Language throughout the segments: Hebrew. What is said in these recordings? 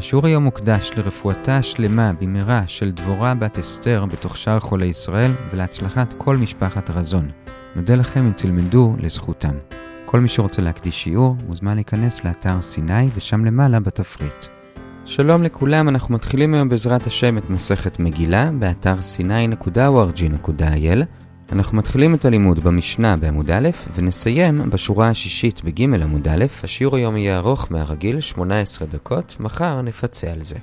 השיעור היום מוקדש לרפואתה השלמה במהרה של דבורה בת אסתר בתוך שאר חולי ישראל ולהצלחת כל משפחת רזון. נודה לכם אם תלמדו לזכותם. כל מי שרוצה להקדיש שיעור מוזמן להיכנס לאתר סיני ושם למעלה בתפריט. שלום לכולם, אנחנו מתחילים היום בעזרת השם את מסכת מגילה באתר sny.org.il אנחנו מתחילים את הלימוד במשנה בעמוד א' ונסיים בשורה השישית בג' עמוד א', השיעור היום יהיה ארוך מהרגיל, 18 דקות, מחר נפצה על זה.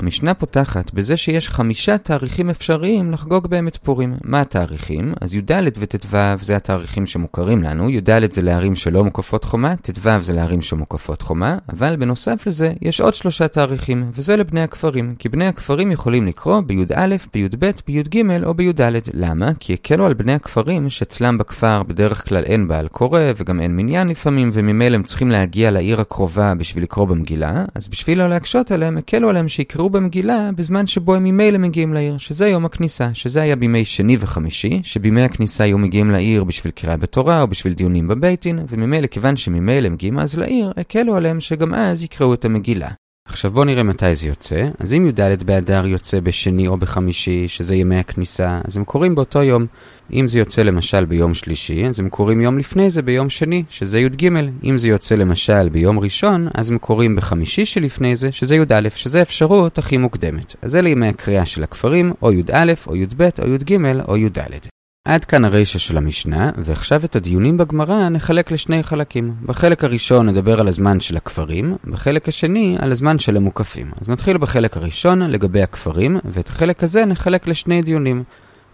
המשנה פותחת בזה שיש חמישה תאריכים אפשריים לחגוג בהם את פורים. מה התאריכים? אז י"ד וט"ו זה התאריכים שמוכרים לנו, י"ד זה לערים שלא מוקפות חומה, ט"ו זה לערים שמוקפות חומה, אבל בנוסף לזה יש עוד שלושה תאריכים, וזה לבני הכפרים, כי בני הכפרים יכולים לקרוא בי"א, בי"ב, בי"ג או בי"ד. למה? כי הקלו על בני הכפרים שאצלם בכפר בדרך כלל אין בעל קורא וגם אין מניין לפעמים, וממילא הם צריכים להגיע לעיר הקרובה בשביל לקרוא במגילה, אז בשביל לא להקשות עליהם, הקלו עליהם שיקראו במגילה בזמן שבו הם ממילא מגיעים לעיר, שזה יום הכניסה, שזה היה בימי שני וחמישי, שבימי הכניסה היו מגיעים לעיר בשביל קריאה בתורה או בשביל דיונים בבית דין, וממילא כיוון שממילא מגיעים אז לעיר, הקלו עליהם שגם אז יקראו את המגילה. עכשיו בואו נראה מתי זה יוצא. אז אם י"ד באדר יוצא בשני או בחמישי, שזה ימי הכניסה, אז הם קוראים באותו יום. אם זה יוצא למשל ביום שלישי, אז הם קוראים יום לפני זה ביום שני, שזה י"ג. אם זה יוצא למשל ביום ראשון, אז הם קוראים בחמישי שלפני זה, שזה י"א, שזה האפשרות הכי מוקדמת. אז אלה ימי הקריאה של הכפרים, או י"א, או י"ב, או י"ג, או י"ד. עד כאן הרישא של המשנה, ועכשיו את הדיונים בגמרא נחלק לשני חלקים. בחלק הראשון נדבר על הזמן של הכפרים, בחלק השני על הזמן של המוקפים. אז נתחיל בחלק הראשון לגבי הכפרים, ואת החלק הזה נחלק לשני דיונים.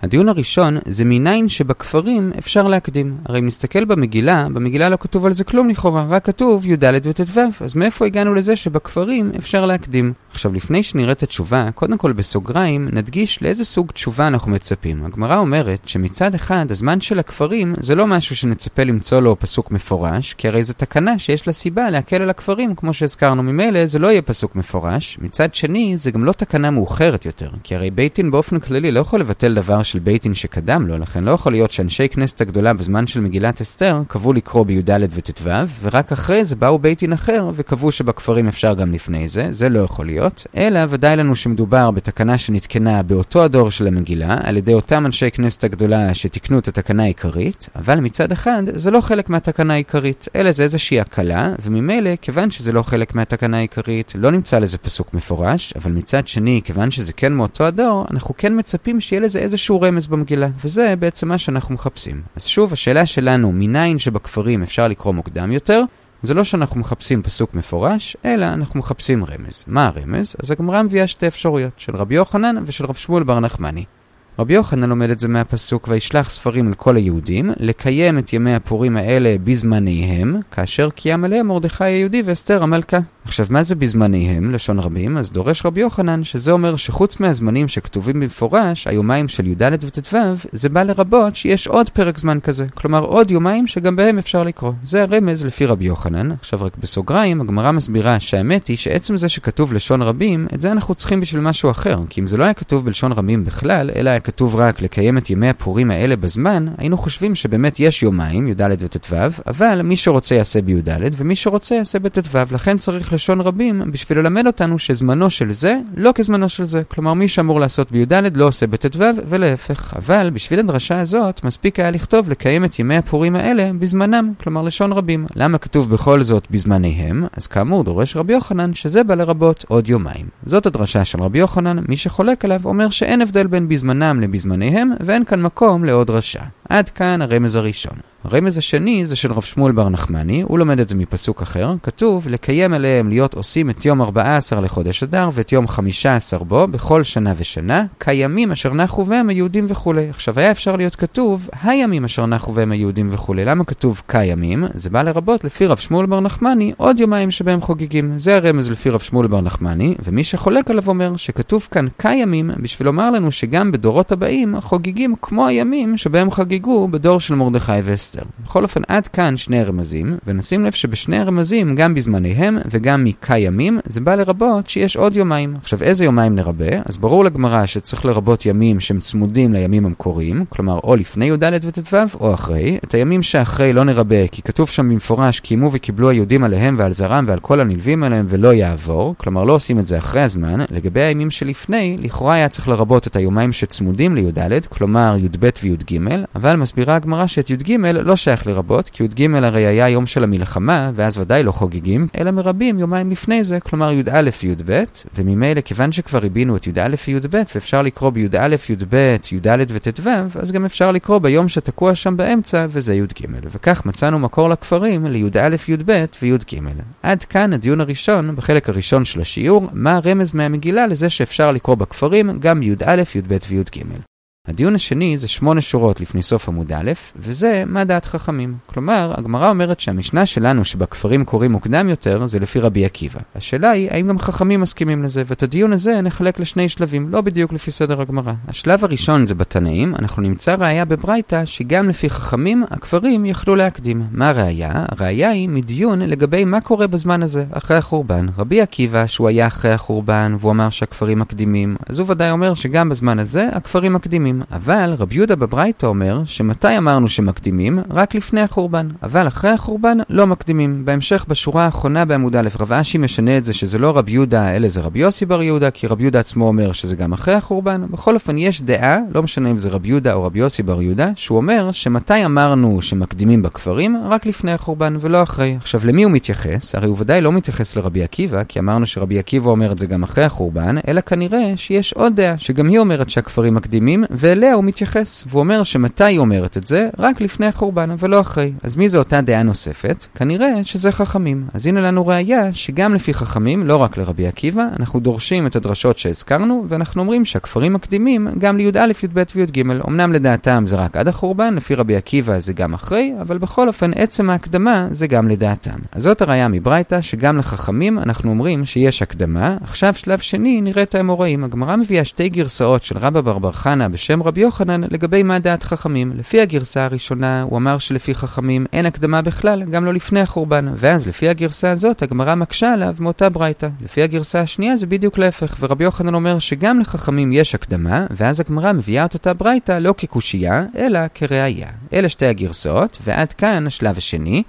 הדיון הראשון זה מניין שבכפרים אפשר להקדים. הרי אם נסתכל במגילה, במגילה לא כתוב על זה כלום לכאורה, רק כתוב י"ד וט"ו, אז מאיפה הגענו לזה שבכפרים אפשר להקדים? עכשיו, לפני שנראה את התשובה, קודם כל בסוגריים נדגיש לאיזה סוג תשובה אנחנו מצפים. הגמרא אומרת שמצד אחד, הזמן של הכפרים זה לא משהו שנצפה למצוא לו פסוק מפורש, כי הרי זו תקנה שיש לה סיבה להקל על הכפרים, כמו שהזכרנו ממילא, זה לא יהיה פסוק מפורש. מצד שני, זה גם לא תקנה מאוחרת יותר, כי הרי בית דין באופן כללי לא יכול לבטל דבר של בית דין שקדם לו, לכן לא יכול להיות שאנשי כנסת הגדולה בזמן של מגילת אסתר קבעו לקרוא בי"ד וט"ו, ורק אחרי זה באו בית דין אחר וקבעו שבכפרים אפשר גם לפני זה, זה לא יכול להיות, אלא ודאי לנו שמדובר בתקנה שנתקנה באותו הדור של המגילה, על ידי אותם אנשי כנסת הגדולה שתיקנו את התקנה העיקרית, אבל מצד אחד זה לא חלק מהתקנה העיקרית, אלא זה איזושהי הקלה, וממילא, כיוון שזה לא חלק מהתקנה העיקרית, לא נמצא לזה פסוק מפורש, אבל מצד שני, כיוון שזה כן מאותו הדור, אנחנו כן מצפים שיהיה לזה איזשהו רמז במגילה, וזה בעצם מה שאנחנו מחפשים. אז שוב, השאלה שלנו, מניין שבכפרים אפשר לקרוא מוקדם יותר, זה לא שאנחנו מחפשים פסוק מפורש, אלא אנחנו מחפשים רמז. מה הרמז? אז הגמרא מביאה שתי אפשרויות, של רבי יוחנן ושל רב שמואל בר נחמני. רבי יוחנן לומד את זה מהפסוק וישלח ספרים לכל היהודים, לקיים את ימי הפורים האלה בזמניהם, כאשר קיים עליהם מרדכי היהודי ואסתר המלכה. עכשיו, מה זה בזמניהם, לשון רבים? אז דורש רבי יוחנן, שזה אומר שחוץ מהזמנים שכתובים במפורש, היומיים של י"ד וט"ו, זה בא לרבות שיש עוד פרק זמן כזה. כלומר, עוד יומיים שגם בהם אפשר לקרוא. זה הרמז לפי רבי יוחנן. עכשיו, רק בסוגריים, הגמרא מסבירה שהאמת היא שעצם זה שכתוב לשון רבים, את זה אנחנו צריכים בשביל משהו אחר. כי אם זה לא היה כתוב בלשון רבים בכלל, אלא היה כתוב רק לקיים את ימי הפורים האלה בזמן, היינו חושבים שבאמת יש יומיים, י"ד וט"ו, אבל מי שרוצה יעשה בי"ד, ומי שרוצה יעשה בט"ו. לכן צריך לשון רבים בשביל ללמד אותנו שזמנו של זה לא כזמנו של זה. כלומר, מי שאמור לעשות בי"ד לא עושה בט"ו, ולהפך. אבל בשביל הדרשה הזאת, מספיק היה לכתוב לקיים את ימי הפורים האלה בזמנם, כלומר לשון רבים. למה כתוב בכל זאת בזמניהם? אז כאמור, דורש רבי יוחנן שזה בא לרבות עוד יומיים. זאת הדרשה של רבי יוחנן, מי שחולק עליו אומר שאין הבדל בין בזמנם לבזמניהם, ואין כאן מקום לעוד רשע. עד כאן הרמז הראשון. הרמז השני זה של רב שמואל בר נחמני, הוא לומד את זה מפסוק אחר, כתוב לקיים עליהם להיות עושים את יום 14 לחודש אדר ואת יום 15 בו, בכל שנה ושנה, כימים אשר נחו בהם היהודים וכולי. עכשיו היה אפשר להיות כתוב, הימים אשר נחו בהם היהודים וכולי. למה כתוב כימים? זה בא לרבות לפי רב שמואל בר נחמני עוד יומיים שבהם חוגגים. זה הרמז לפי רב שמואל בר נחמני, ומי שחולק עליו אומר שכתוב כאן כימים בשביל לומר לנו שגם בדורות הבאים חוגגים כמו הימים שבהם חוגגים. חוגגו בדור של מרדכי ואסתר. בכל אופן, עד כאן שני רמזים, ונשים לב שבשני הרמזים, גם בזמניהם וגם מקיימים, זה בא לרבות שיש עוד יומיים. עכשיו, איזה יומיים נרבה? אז ברור לגמרא שצריך לרבות ימים שהם צמודים לימים המקוריים, כלומר או לפני י"ד וט"ו או אחרי. את הימים שאחרי לא נרבה, כי כתוב שם במפורש, קיימו וקיבלו היהודים עליהם ועל זרם ועל כל הנלווים עליהם ולא יעבור, כלומר לא עושים את זה אחרי הזמן. לגבי הימים שלפני, לכאורה היה צריך לרבות את היומיים שצמודים לי"ד, כלומר י"ב וי"ג, אבל מסבירה הגמרא שאת י"ג לא שייך לרבות, כי י"ג הרי היה יום של המלחמה, ואז ודאי לא חוגגים, אלא מרבים יומיים לפני זה, כלומר י"א וי"ב, וממילא כיוון שכבר הבינו את י"א וי"ב, ואפשר לקרוא בי"א, י"ב, י"ד וט"ו, אז גם אפשר לקרוא ביום שתקוע שם באמצע, וזה י"ג. וכך מצאנו מקור לכפרים לי"א, י"ב וי"ג. עד כאן הדיון הראשון, בחלק הראשון של השיעור, מה הרמז מהמגילה לזה שאפשר לקרוא בכפרים גם בי"א, י"ב וי"ג. הדיון השני זה שמונה שורות לפני סוף עמוד א', וזה מה דעת חכמים. כלומר, הגמרא אומרת שהמשנה שלנו שבכפרים קוראים מוקדם יותר, זה לפי רבי עקיבא. השאלה היא, האם גם חכמים מסכימים לזה? ואת הדיון הזה נחלק לשני שלבים, לא בדיוק לפי סדר הגמרא. השלב הראשון זה בתנאים, אנחנו נמצא ראייה בברייתא שגם לפי חכמים, הכפרים יכלו להקדים. מה הראייה? הראייה היא מדיון לגבי מה קורה בזמן הזה, אחרי החורבן. רבי עקיבא, שהוא היה אחרי החורבן, והוא אמר שהכפרים מקדימים, אז הוא ודאי אומר שגם בזמן הזה, הכפרים מקדימים. מקדימים, אבל רבי יהודה בברייתא אומר שמתי אמרנו שמקדימים? רק לפני החורבן. אבל אחרי החורבן לא מקדימים. בהמשך בשורה האחרונה בעמוד א', רב אשי משנה את זה שזה לא רבי יהודה אלא זה רבי יוסי בר יהודה, כי רבי יהודה עצמו אומר שזה גם אחרי החורבן. בכל אופן יש דעה, לא משנה אם זה רבי יהודה או רבי יוסי בר יהודה, שהוא אומר שמתי אמרנו שמקדימים בכפרים? רק לפני החורבן ולא אחרי. עכשיו למי הוא מתייחס? הרי הוא ודאי לא מתייחס לרבי עקיבא, כי אמרנו שרבי עקיבא אומר את זה גם אחרי החורבן, אלא כנראה שיש עוד דעה, שגם היא אומרת שהכפרים מקדימים, ואליה הוא מתייחס, והוא אומר שמתי היא אומרת את זה? רק לפני החורבן, אבל לא אחרי. אז מי זו אותה דעה נוספת? כנראה שזה חכמים. אז הנה לנו ראייה שגם לפי חכמים, לא רק לרבי עקיבא, אנחנו דורשים את הדרשות שהזכרנו, ואנחנו אומרים שהכפרים מקדימים גם לי"א, י"ב וי"ג. אמנם לדעתם זה רק עד החורבן, לפי רבי עקיבא זה גם אחרי, אבל בכל אופן עצם ההקדמה זה גם לדעתם. אז זאת הראייה מברייתא, שגם לחכמים אנחנו אומרים שיש הקדמה. עכשיו שלב שני נראה את האמוראים. הגמרא מביאה שתי גרסאות של רבא בר בר חנה בשם בשם רבי יוחנן לגבי מה דעת חכמים. לפי הגרסה הראשונה, הוא אמר שלפי חכמים אין הקדמה בכלל, גם לא לפני החורבן. ואז לפי הגרסה הזאת, הגמרא מקשה עליו מאותה ברייתא. לפי הגרסה השנייה זה בדיוק להפך, ורבי יוחנן אומר שגם לחכמים יש הקדמה, ואז הגמרא מביאה את אותה ברייתא לא כקושייה, אלא כראיה. אלה שתי הגרסאות, ועד כאן השלב השני.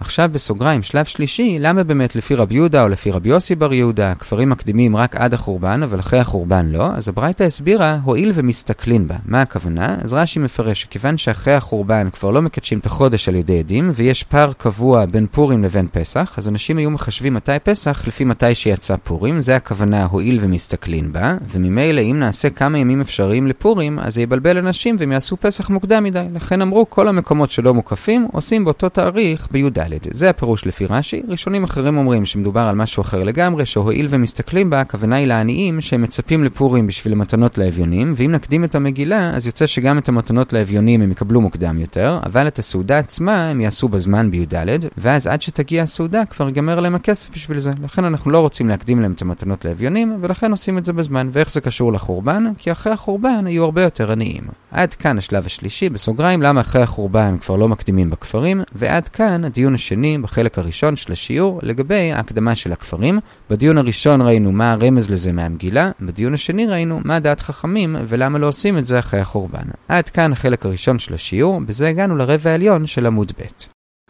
עכשיו בסוגריים, שלב שלישי, למה באמת לפי רבי יהודה או לפי רבי יוסי בר יהודה, כפרים מקדימים רק עד החורבן, אבל אחרי החורבן לא? אז הברייתא הסבירה, הואיל ומסתכלין בה. מה הכוונה? אז רש"י מפרש שכיוון שאחרי החורבן כבר לא מקדשים את החודש על ידי עדים, ויש פער קבוע בין פורים לבין פסח, אז אנשים היו מחשבים מתי פסח לפי מתי שיצא פורים, זה הכוונה הואיל ומסתכלין בה, וממילא אם נעשה כמה ימים אפשריים לפורים, אז זה יבלבל אנשים והם יעשו פסח מוקדם מדי. לכן אמרו, כל המקומות שלא מוקפים, עושים באותו תאריך בי"ד. זה הפירוש לפי רש"י. ראשונים אחרים אומרים שמדובר על משהו אחר לגמרי, שהואיל ומסתכלים בה, הכוונה היא לעניים שהם מצפים לפורים בשביל מתנות לאביונים, ואם נקדים את המגילה, אז יוצא שגם את המתנות לאביונים הם יקבלו מוקדם יותר, אבל את הסעודה עצמה הם יעשו בזמן בי"ד, ואז עד שתגיע הסעודה כבר ייגמר להם הכסף בשביל זה. לכן אנחנו לא רוצים להקדים להם את המתנות לאביונים, ולכן עושים את זה בזמן. ואיך זה קשור לחורבן? כי אחרי החורבן יהיו הרבה יותר עניים. עד כאן השלב השלישי, בסוגריים, למה אחרי החורבן כבר לא מקדימים בכפרים, ועד כאן הדיון השני בחלק הראשון של השיעור לגבי ההקדמה של הכפרים. בדיון הראשון ראינו מה הרמז לזה מהמגילה, בדיון השני ראינו מה דעת חכמים ולמה לא עושים את זה אחרי החורבן. עד כאן החלק הראשון של השיעור, בזה הגענו לרבע העליון של עמוד ב'.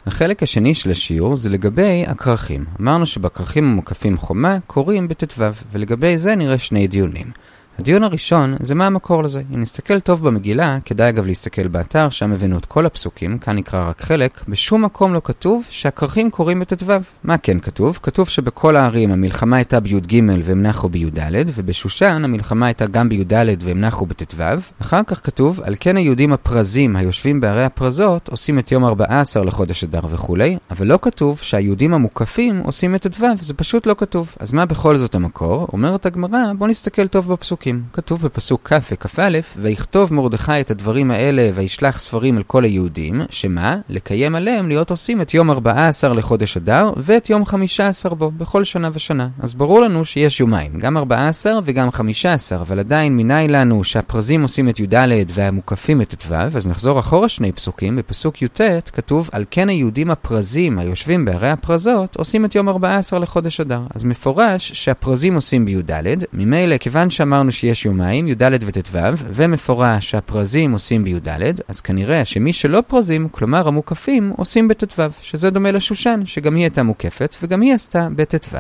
החלק השני של השיעור זה לגבי הכרכים. אמרנו שבכרכים המוקפים חומה קוראים בט"ו, ולגבי זה נראה שני דיונים. הדיון הראשון זה מה המקור לזה. אם נסתכל טוב במגילה, כדאי אגב להסתכל באתר, שם הבאנו את כל הפסוקים, כאן נקרא רק חלק, בשום מקום לא כתוב שהכרכים קוראים בט"ו. מה כן כתוב? כתוב שבכל הערים המלחמה הייתה בי"ג והם נחו בי"ד, ובשושן המלחמה הייתה גם בי"ד והם נחו בט"ו. אחר כך כתוב, על כן היהודים הפרזים היושבים בערי הפרזות עושים את יום 14 לחודש אדר וכולי, אבל לא כתוב שהיהודים המוקפים עושים את ט"ו, זה פשוט לא כתוב. אז מה בכל זאת המקור? אומרת הגמרא, בוא נסתכל טוב בפסוקים. פסוקים. כתוב בפסוק כ' וכ"א, ויכתוב מרדכי את הדברים האלה וישלח ספרים על כל היהודים, שמה? לקיים עליהם להיות עושים את יום 14 לחודש אדר ואת יום 15 בו, בכל שנה ושנה. אז ברור לנו שיש יומיים, גם 14 וגם 15, אבל עדיין מניין לנו שהפרזים עושים את י"ד והמוקפים את ט"ו, אז נחזור אחורה שני פסוקים, בפסוק י"ט כתוב על כן היהודים הפרזים היושבים בערי הפרזות עושים את יום 14 לחודש אדר. אז מפורש שהפרזים עושים בי"ד, ממילא כיוון שאמרנו שיש יומיים, י"ד וט"ו, ומפורש שהפרזים עושים בי"ד, אז כנראה שמי שלא פרזים, כלומר המוקפים, עושים בט"ו, שזה דומה לשושן, שגם היא הייתה מוקפת וגם היא עשתה בט"ו.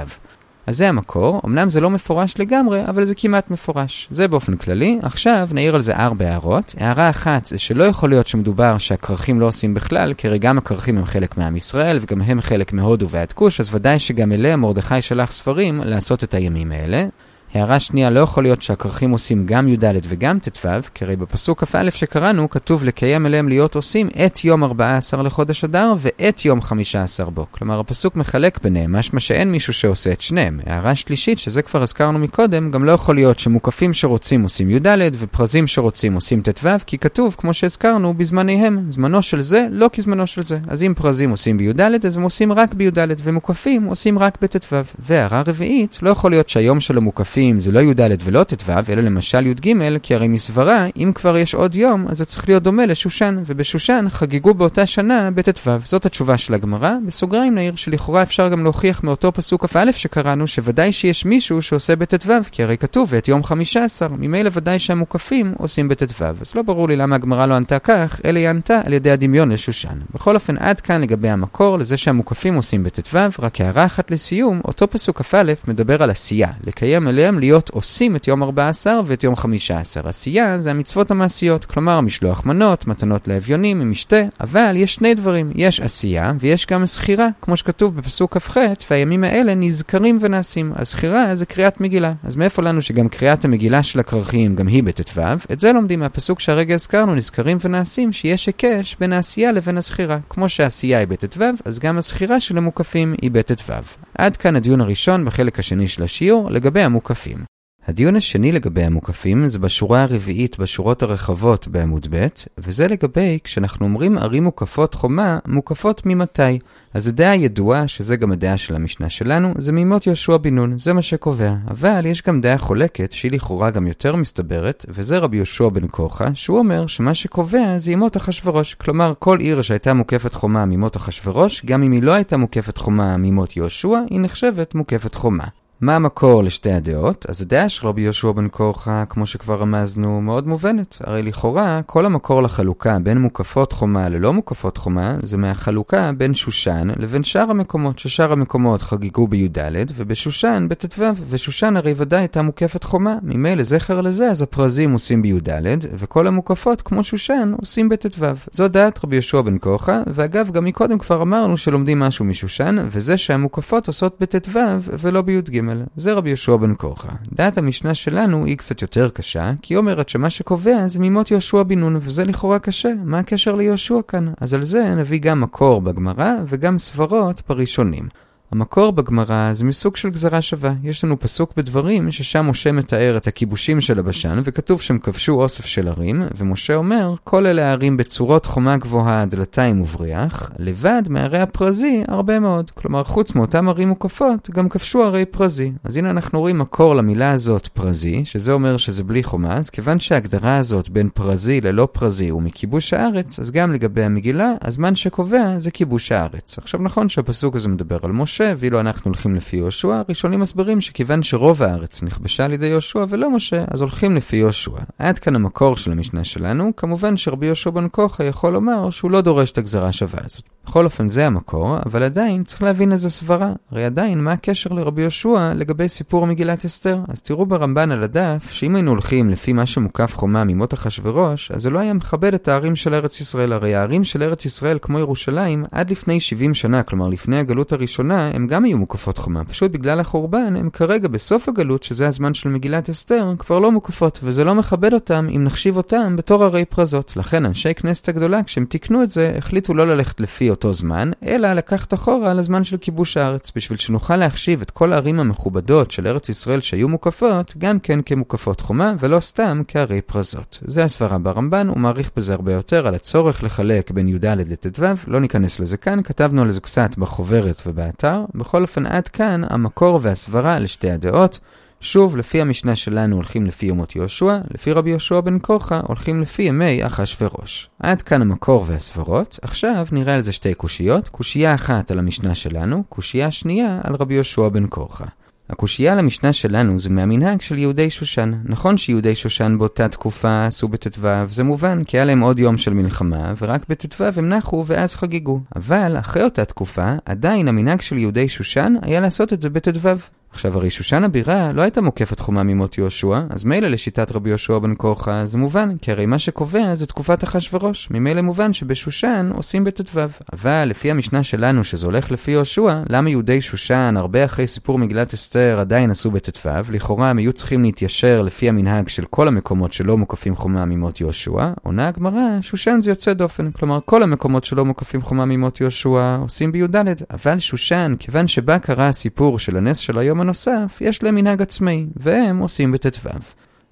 אז זה המקור, אמנם זה לא מפורש לגמרי, אבל זה כמעט מפורש. זה באופן כללי. עכשיו נעיר על זה ארבע הערות. הערה אחת זה שלא יכול להיות שמדובר שהכרכים לא עושים בכלל, כי הרי גם הכרכים הם חלק מעם ישראל, וגם הם חלק מהודו ועד כוש, אז ודאי שגם אליה מרדכי שלח ספרים לעשות את הימים האלה. הערה שנייה, לא יכול להיות שהכרכים עושים גם י"ד וגם ט"ו, כי הרי בפסוק כ"א שקראנו, כתוב לקיים אליהם להיות עושים את יום 14 לחודש אדר ואת יום 15 בו. כלומר, הפסוק מחלק ביניהם, משמע שאין מישהו שעושה את שניהם. הערה שלישית, שזה כבר הזכרנו מקודם, גם לא יכול להיות שמוקפים שרוצים עושים י"ד ופרזים שרוצים עושים ט"ו, כי כתוב, כמו שהזכרנו, בזמניהם. זמנו של זה לא כזמנו של זה. אז אם פרזים עושים בי"ד, אז הם עושים רק בי"ד, ומוקפים עושים רק בט"ו. והערה רביעית, לא יכול להיות שהיום של המוקפים נוספים זה לא י"ד ולא ט"ו, אלא למשל י"ג, כי הרי מסברה, אם כבר יש עוד יום, אז זה צריך להיות דומה לשושן, ובשושן חגגו באותה שנה בט"ו. זאת התשובה של הגמרא. בסוגריים נעיר שלכאורה אפשר גם להוכיח מאותו פסוק כ"א שקראנו, שוודאי שיש מישהו שעושה בט"ו, כי הרי כתוב ואת יום חמישה עשר, ממילא ודאי שהמוקפים עושים בט"ו. אז לא ברור לי למה הגמרא לא ענתה כך, אלא היא ענתה על ידי הדמיון לשושן. בכל אופן, עד כאן לגבי המקור, לזה שהמוקפים עושים בט"ו, רק הערה אחת לסיום, אותו פסוק כ"א מדבר על עשייה, לקיים עליה עליהם להיות עושים את יום 14 ואת יום 15. עשייה זה המצוות המעשיות, כלומר משלוח מנות, מתנות לאביונים, ממשתה, אבל יש שני דברים, יש עשייה ויש גם זכירה, כמו שכתוב בפסוק כ"ח, והימים האלה נזכרים ונעשים. הזכירה זה קריאת מגילה, אז מאיפה לנו שגם קריאת המגילה של הכרכים גם היא בט"ו? את זה לומדים מהפסוק שהרגע הזכרנו, נזכרים ונעשים, שיש היקש בין העשייה לבין הזכירה. כמו שהעשייה היא בט"ו, אז גם הזכירה של המוקפים היא בט"ו. עד כאן הדיון הראשון בחלק השני של השיעור לגבי המוקפים. הדיון השני לגבי המוקפים זה בשורה הרביעית בשורות הרחבות בעמוד ב', וזה לגבי כשאנחנו אומרים ערים מוקפות חומה, מוקפות ממתי. אז הדעה הידועה, שזה גם הדעה של המשנה שלנו, זה מימות יהושע בן נון, זה מה שקובע. אבל יש גם דעה חולקת, שהיא לכאורה גם יותר מסתברת, וזה רבי יהושע בן כוחה, שהוא אומר שמה שקובע זה ימות אחשורוש. כלומר, כל עיר שהייתה מוקפת חומה מימות אחשורוש, גם אם היא לא הייתה מוקפת חומה מימות יהושע, היא נחשבת מוקפת חומה. מה המקור לשתי הדעות? אז הדעה של רבי יהושע בן קורחה, כמו שכבר רמזנו, מאוד מובנת. הרי לכאורה, כל המקור לחלוקה בין מוקפות חומה ללא מוקפות חומה, זה מהחלוקה בין שושן לבין שאר המקומות, ששאר המקומות חגגו בי"ד, ובשושן בט"ו, ושושן הרי ודאי הייתה מוקפת חומה. ממילא זכר לזה, אז הפרזים עושים בי"ד, וכל המוקפות, כמו שושן, עושים בט"ו. זו דעת רבי יהושע בן קורחה, ואגב, גם מקודם כבר אמרנו שלומדים משהו משושן, וזה שהמוקפות עושות בט"ו ולא בי"ג. זה רבי יהושע בן קורחה. דעת המשנה שלנו היא קצת יותר קשה, כי אומרת שמה שקובע זה מימות יהושע בן נון, וזה לכאורה קשה. מה הקשר ליהושע כאן? אז על זה נביא גם מקור בגמרא וגם סברות בראשונים. המקור בגמרא זה מסוג של גזרה שווה. יש לנו פסוק בדברים ששם משה מתאר את הכיבושים של הבשן, וכתוב שהם כבשו אוסף של ערים, ומשה אומר, כל אלה הערים בצורות חומה גבוהה, דלתיים ובריח, לבד מערי הפרזי הרבה מאוד. כלומר, חוץ מאותם ערים מוקפות, גם כבשו ערי פרזי. אז הנה אנחנו רואים מקור למילה הזאת פרזי, שזה אומר שזה בלי חומה, אז כיוון שההגדרה הזאת בין פרזי ללא פרזי הוא מכיבוש הארץ, אז גם לגבי המגילה, הזמן שקובע זה כיבוש הארץ. עכשיו נכון שהפסוק הזה מדבר על משה, משה, ואילו אנחנו הולכים לפי יהושע, הראשונים מסברים שכיוון שרוב הארץ נכבשה על ידי יהושע ולא משה, אז הולכים לפי יהושע. עד כאן המקור של המשנה שלנו, כמובן שרבי יהושע בן כוחה יכול לומר שהוא לא דורש את הגזרה השווה הזאת. בכל אופן זה המקור, אבל עדיין צריך להבין איזה סברה. הרי עדיין מה הקשר לרבי יהושע לגבי סיפור מגילת אסתר? אז תראו ברמב"ן על הדף, שאם היינו הולכים לפי מה שמוקף חומה ממות אחשורוש, אז זה לא היה מכבד את הערים של ארץ ישראל. הרי הערים של ארץ ישראל, כמו ירושלים, עד לפני 70 שנה, כלומר לפני הגלות הראשונה, הם גם היו מוקפות חומה. פשוט בגלל החורבן, הם כרגע בסוף הגלות, שזה הזמן של מגילת אסתר, כבר לא מוקפות, וזה לא מכבד אותם אם נחשיב אותם בתור ערי פרזות. לכן אנשי כנסת הגדולה, כשהם תיקנו את זה, החליטו לא ללכת לפי אותו זמן, אלא לקחת אחורה לזמן של כיבוש הארץ, בשביל שנוכל להחשיב את כל הערים המכובדות של ארץ ישראל שהיו מוקפות, גם כן כמוקפות חומה, ולא סתם כערי פרזות. זה הסברה ברמב"ן, הוא מעריך בזה הרבה יותר על הצורך לחלק בין י"ד לט"ו, לא ניכנס לזה כאן, כתבנו על זה קצת בחוברת ובאתר. בכל אופן, עד כאן המקור והסברה לשתי הדעות. שוב, לפי המשנה שלנו הולכים לפי יומות יהושע, לפי רבי יהושע בן כוחה הולכים לפי ימי אחשורוש. עד כאן המקור והסברות, עכשיו נראה על זה שתי קושיות, קושייה אחת על המשנה שלנו, קושייה שנייה על רבי יהושע בן כוחה. הקושייה למשנה שלנו זה מהמנהג של יהודי שושן. נכון שיהודי שושן באותה תקופה עשו בט"ו, זה מובן, כי היה להם עוד יום של מלחמה, ורק בט"ו הם נחו ואז חגגו. אבל אחרי אותה תקופה, עדיין המנהג של יהודי שושן היה לעשות את זה בט"ו. עכשיו הרי שושן הבירה לא הייתה מוקפת חומה ממות יהושע, אז מילא לשיטת רבי יהושע בן כורחה זה מובן, כי הרי מה שקובע זה תקופת אחשורוש. ממילא מובן שבשושן עושים בט"ו. אבל לפי המשנה שלנו שזה הולך לפי יהושע, למה יהודי שושן הרבה אחרי סיפור מגילת אסתר עדיין עשו בט"ו? לכאורה הם היו צריכים להתיישר לפי המנהג של כל המקומות שלא מוקפים חומה ממות יהושע. עונה הגמרא, שושן זה יוצא דופן. כלומר כל המקומות שלא מוקפים חומה ממות יהושע עושים בי"ד. אבל שושן, כיוון שבה קרה הסיפור של הנס של היום הנוסף, יש להם מנהג עצמאי, והם עושים בט"ו.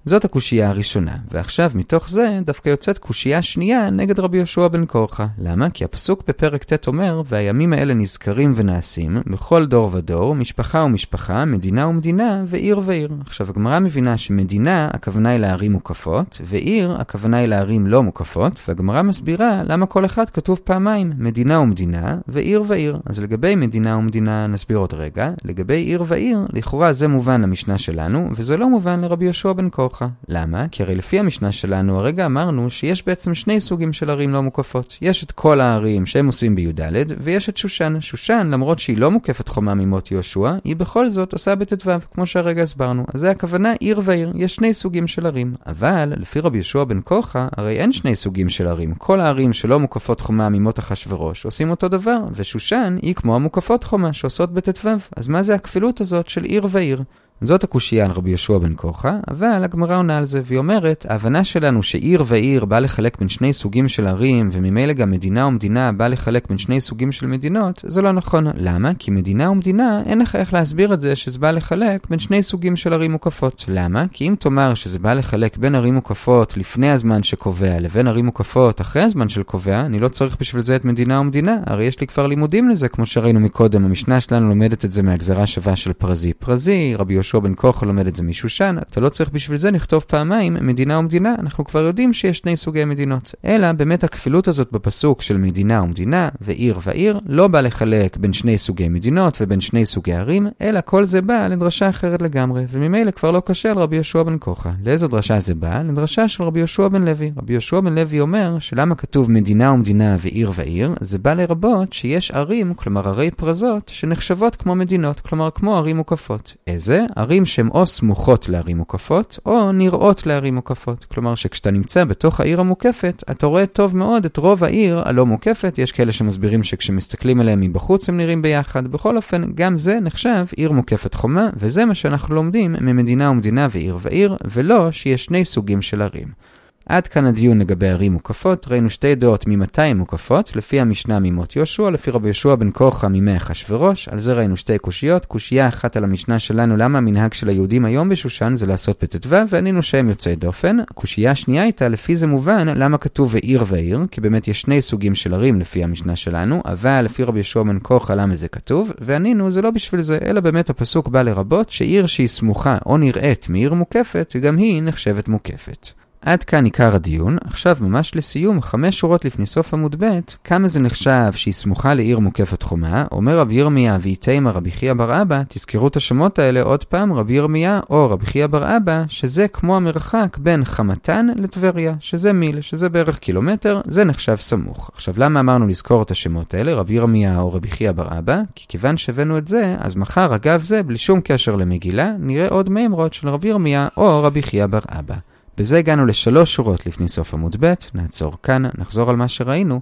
זאת הקושייה הראשונה, ועכשיו מתוך זה דווקא יוצאת קושייה שנייה נגד רבי יהושע בן קורחה. למה? כי הפסוק בפרק ט' אומר, והימים האלה נזכרים ונעשים, בכל דור ודור, משפחה ומשפחה, מדינה ומדינה, ועיר ועיר. עכשיו, הגמרא מבינה שמדינה, הכוונה היא לערים מוקפות, ועיר, הכוונה היא לערים לא מוקפות, והגמרא מסבירה למה כל אחד כתוב פעמיים, מדינה ומדינה, ועיר ועיר. אז לגבי מדינה ומדינה נסביר עוד רגע, לגבי עיר ועיר, לכאורה זה מובן למשנה שלנו, וזה לא מובן לרבי יהושע בן קורחה. כמוך. למה? כי הרי לפי המשנה שלנו, הרגע אמרנו שיש בעצם שני סוגים של ערים לא מוקפות. יש את כל הערים שהם עושים בי"ד, ויש את שושן. שושן, למרות שהיא לא מוקפת חומה ממות יהושע, היא בכל זאת עושה בט"ו, כמו שהרגע הסברנו. אז זה הכוונה עיר ועיר, יש שני סוגים של ערים. אבל, לפי רבי יהושע בן כוחה, הרי אין שני סוגים של ערים. כל הערים שלא מוקפות חומה ממות אחשורוש עושים אותו דבר, ושושן היא כמו המוקפות חומה שעושות בט"ו. אז מה זה הכפילות הזאת של עיר ועיר? זאת הקושייה על רבי יהושע בן כוחה, אבל הגמרא עונה על זה, והיא אומרת, ההבנה שלנו שעיר ועיר בא לחלק בין שני סוגים של ערים, וממילא גם מדינה ומדינה בא לחלק בין שני סוגים של מדינות, זה לא נכון. למה? כי מדינה ומדינה, אין לך איך להסביר את זה שזה בא לחלק בין שני סוגים של ערים מוקפות. למה? כי אם תאמר שזה בא לחלק בין ערים מוקפות לפני הזמן שקובע, לבין ערים מוקפות אחרי הזמן של קובע, אני לא צריך בשביל זה את מדינה ומדינה, הרי יש לי כבר לימודים לזה, כמו שראינו מקודם, המשנה שלנו לומדת את זה מהגזרה שווה של פרזי. פרזי, רבי יהושע בן כוחה לומד את זה משושן, אתה לא צריך בשביל זה לכתוב פעמיים מדינה ומדינה, אנחנו כבר יודעים שיש שני סוגי מדינות. אלא באמת הכפילות הזאת בפסוק של מדינה ומדינה, ועיר ועיר, לא בא לחלק בין שני סוגי מדינות ובין שני סוגי ערים, אלא כל זה בא לדרשה אחרת לגמרי, וממילא כבר לא קשה על רבי יהושע בן כוחה. לאיזה דרשה זה בא? לדרשה של רבי יהושע בן לוי. רבי יהושע בן לוי אומר שלמה כתוב מדינה ומדינה ועיר ועיר, זה בא לרבות שיש ערים, כלומר ערי פרזות, שנחשבות כמו מדינות, כלומר כמו ערים מוקפות. איזה? ערים שהן או סמוכות לערים מוקפות, או נראות לערים מוקפות. כלומר שכשאתה נמצא בתוך העיר המוקפת, אתה רואה טוב מאוד את רוב העיר הלא מוקפת. יש כאלה שמסבירים שכשמסתכלים עליהם מבחוץ הם נראים ביחד. בכל אופן, גם זה נחשב עיר מוקפת חומה, וזה מה שאנחנו לומדים ממדינה ומדינה ועיר ועיר, ולא שיש שני סוגים של ערים. עד כאן הדיון לגבי ערים מוקפות, ראינו שתי דעות ממתי הן מוקפות, לפי המשנה ממות יהושע, לפי רבי יהושע בן כורחה מימי אחשורוש, על זה ראינו שתי קושיות, קושייה אחת על המשנה שלנו למה המנהג של היהודים היום בשושן זה לעשות בט"ו, וענינו שהם יוצאי דופן. קושייה השנייה הייתה, לפי זה מובן, למה כתוב ועיר ועיר, כי באמת יש שני סוגים של ערים לפי המשנה שלנו, אבל לפי רבי יהושע בן כורחה למה זה כתוב, וענינו זה לא בשביל זה, אלא באמת הפסוק בא לרבות שעיר שהיא סמוכה או נראית מעיר מוקפת, גם היא נחשבת מוקפת. עד כאן עיקר הדיון, עכשיו ממש לסיום, חמש שורות לפני סוף עמוד ב', כמה זה נחשב שהיא סמוכה לעיר מוקפת חומה, אומר רבי ירמיה ואיתימה רבי חייא בר אבא, תזכרו את השמות האלה עוד פעם, רבי ירמיה או רבי חייא בר אבא, שזה כמו המרחק בין חמתן לטבריה, שזה מיל, שזה בערך קילומטר, זה נחשב סמוך. עכשיו למה אמרנו לזכור את השמות האלה, רבי ירמיה או רבי חייא בר אבא? כי כיוון שהבאנו את זה, אז מחר אגב זה, בלי שום קשר למגילה, נראה עוד מימרות של רבי ירמיה או רבי חייא בר אבא. בזה הגענו לשלוש שורות לפני סוף עמוד ב', נעצור כאן, נחזור על מה שראינו.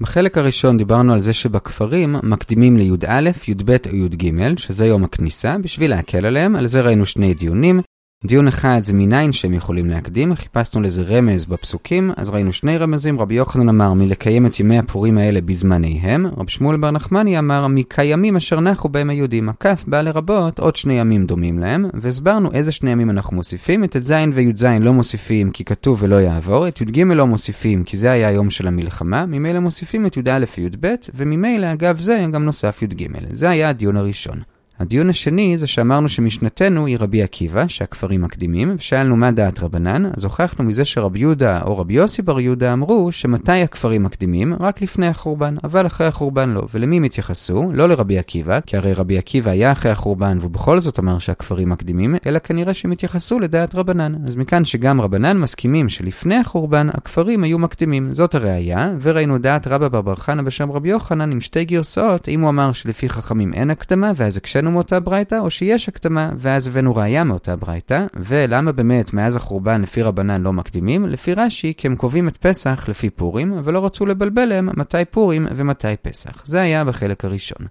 בחלק הראשון דיברנו על זה שבכפרים מקדימים לי"א, י"ב או י"ג, שזה יום הכניסה, בשביל להקל עליהם, על זה ראינו שני דיונים. דיון אחד זה מניין שהם יכולים להקדים, חיפשנו לזה רמז בפסוקים, אז ראינו שני רמזים, רבי יוחנן אמר מלקיים את ימי הפורים האלה בזמניהם, רב שמואל בר נחמני אמר מקיימים אשר נחו בהם היהודים, הכף בא לרבות עוד שני ימים דומים להם, והסברנו איזה שני ימים אנחנו מוסיפים, את ט"ז וי"ז לא מוסיפים כי כתוב ולא יעבור, את י"ג לא מוסיפים כי זה היה היום של המלחמה, ממילא מוסיפים את י"א וי"ב, וממילא אגב זה גם נוסף י"ג. זה היה הדיון הראשון. הדיון השני זה שאמרנו שמשנתנו היא רבי עקיבא, שהכפרים מקדימים, ושאלנו מה דעת רבנן, אז הוכחנו מזה שרבי יהודה או רבי יוסי בר יהודה אמרו שמתי הכפרים מקדימים? רק לפני החורבן, אבל אחרי החורבן לא. ולמי הם התייחסו? לא לרבי עקיבא, כי הרי רבי עקיבא היה אחרי החורבן ובכל זאת אמר שהכפרים מקדימים, אלא כנראה שהם התייחסו לדעת רבנן. אז מכאן שגם רבנן מסכימים שלפני החורבן הכפרים היו מקדימים. זאת הראייה, וראינו דעת רבא בר בר חנה בשם רבי יוחנן עם שתי גרסאות, אם הוא אמר שלפי חכמים אין הקדמה, ואז הקשינו מאותה ברייתא, או שיש הקדמה, ואז הבאנו ראייה מאותה ברייתא, ולמה באמת מאז החורבן לפי רבנן לא מקדימים? לפי רש"י, כי הם קובעים את פסח לפי פורים, אבל לא רצו לבלבל להם מתי פורים ומתי פסח. זה היה בחלק הראשון.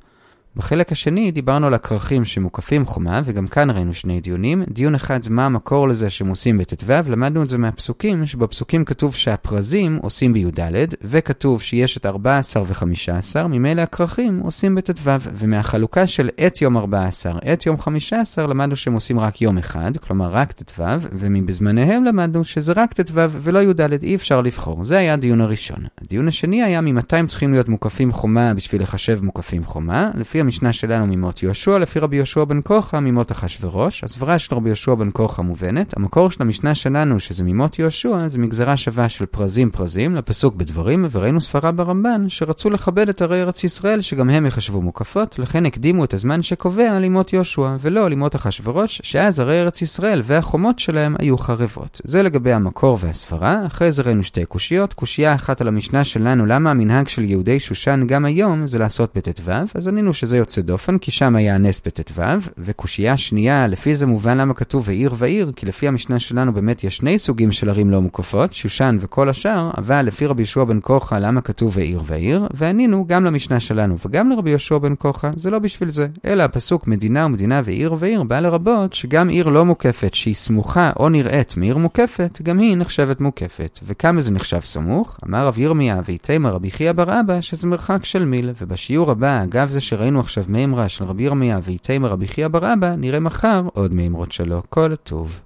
בחלק השני דיברנו על הכרכים שמוקפים חומה, וגם כאן ראינו שני דיונים. דיון אחד זה מה המקור לזה שהם עושים בט"ו, למדנו את זה מהפסוקים, שבפסוקים כתוב שהפרזים עושים בי"ד, וכתוב שיש את 14 ו-15, ממילא הכרכים עושים בט"ו, ומהחלוקה של את יום 14, את יום 15, למדנו שהם עושים רק יום אחד, כלומר רק ט"ו, ומבזמניהם למדנו שזה רק ט"ו ולא י"ד, אי אפשר לבחור. זה היה הדיון הראשון. הדיון השני היה ממתי הם צריכים להיות מוקפים חומה בשביל לחשב מוקפים חומה, לפי המשנה שלנו ממות יהושע, לפי רבי יהושע בן כוחה ממות אחשורוש. הסברה של רבי יהושע בן כוחה מובנת. המקור של המשנה שלנו, שזה ממות יהושע, זה מגזרה שווה של פרזים פרזים, לפסוק בדברים, וראינו סברה ברמב"ן, שרצו לכבד את ערי ארץ ישראל, שגם הם יחשבו מוקפות, לכן הקדימו את הזמן שקובע לימות יהושע, ולא לימות אחשורוש, שאז ערי ארץ ישראל והחומות שלהם היו חרבות. זה לגבי המקור והסברה. אחרי זה ראינו שתי קושיות. קושייה אחת על המשנה שלנו, למה המנהג של יהודי שושן גם היום זה לעשות בט"ו, אז ענינו שזה יוצא דופן, כי שם היה נס בט"ו, וקושייה שנייה, לפי זה מובן למה כתוב ועיר ועיר, כי לפי המשנה שלנו באמת יש שני סוגים של ערים לא מוקפות, שושן וכל השאר, אבל לפי רבי יהושע בן כוחה, למה כתוב ועיר ועיר, וענינו גם למשנה שלנו וגם לרבי יהושע בן כוחה, זה לא בשביל זה, אלא הפסוק מדינה ומדינה ועיר ועיר בא לרבות שגם עיר לא מוקפת שהיא סמוכה או נראית מעיר מוקפת, גם היא נחשבת מוקפת. וכמה זה נחשב סמוך? אמר רב ירמיה ואיתמר רבי חייא בר אבא שזה מרחק של מיל, ובשיעור הבא, אגב זה שראינו עכשיו מימרה של רבי ירמיה ואיתמר רבי חייא בר אבא, נראה מחר עוד מימרות שלו. כל טוב.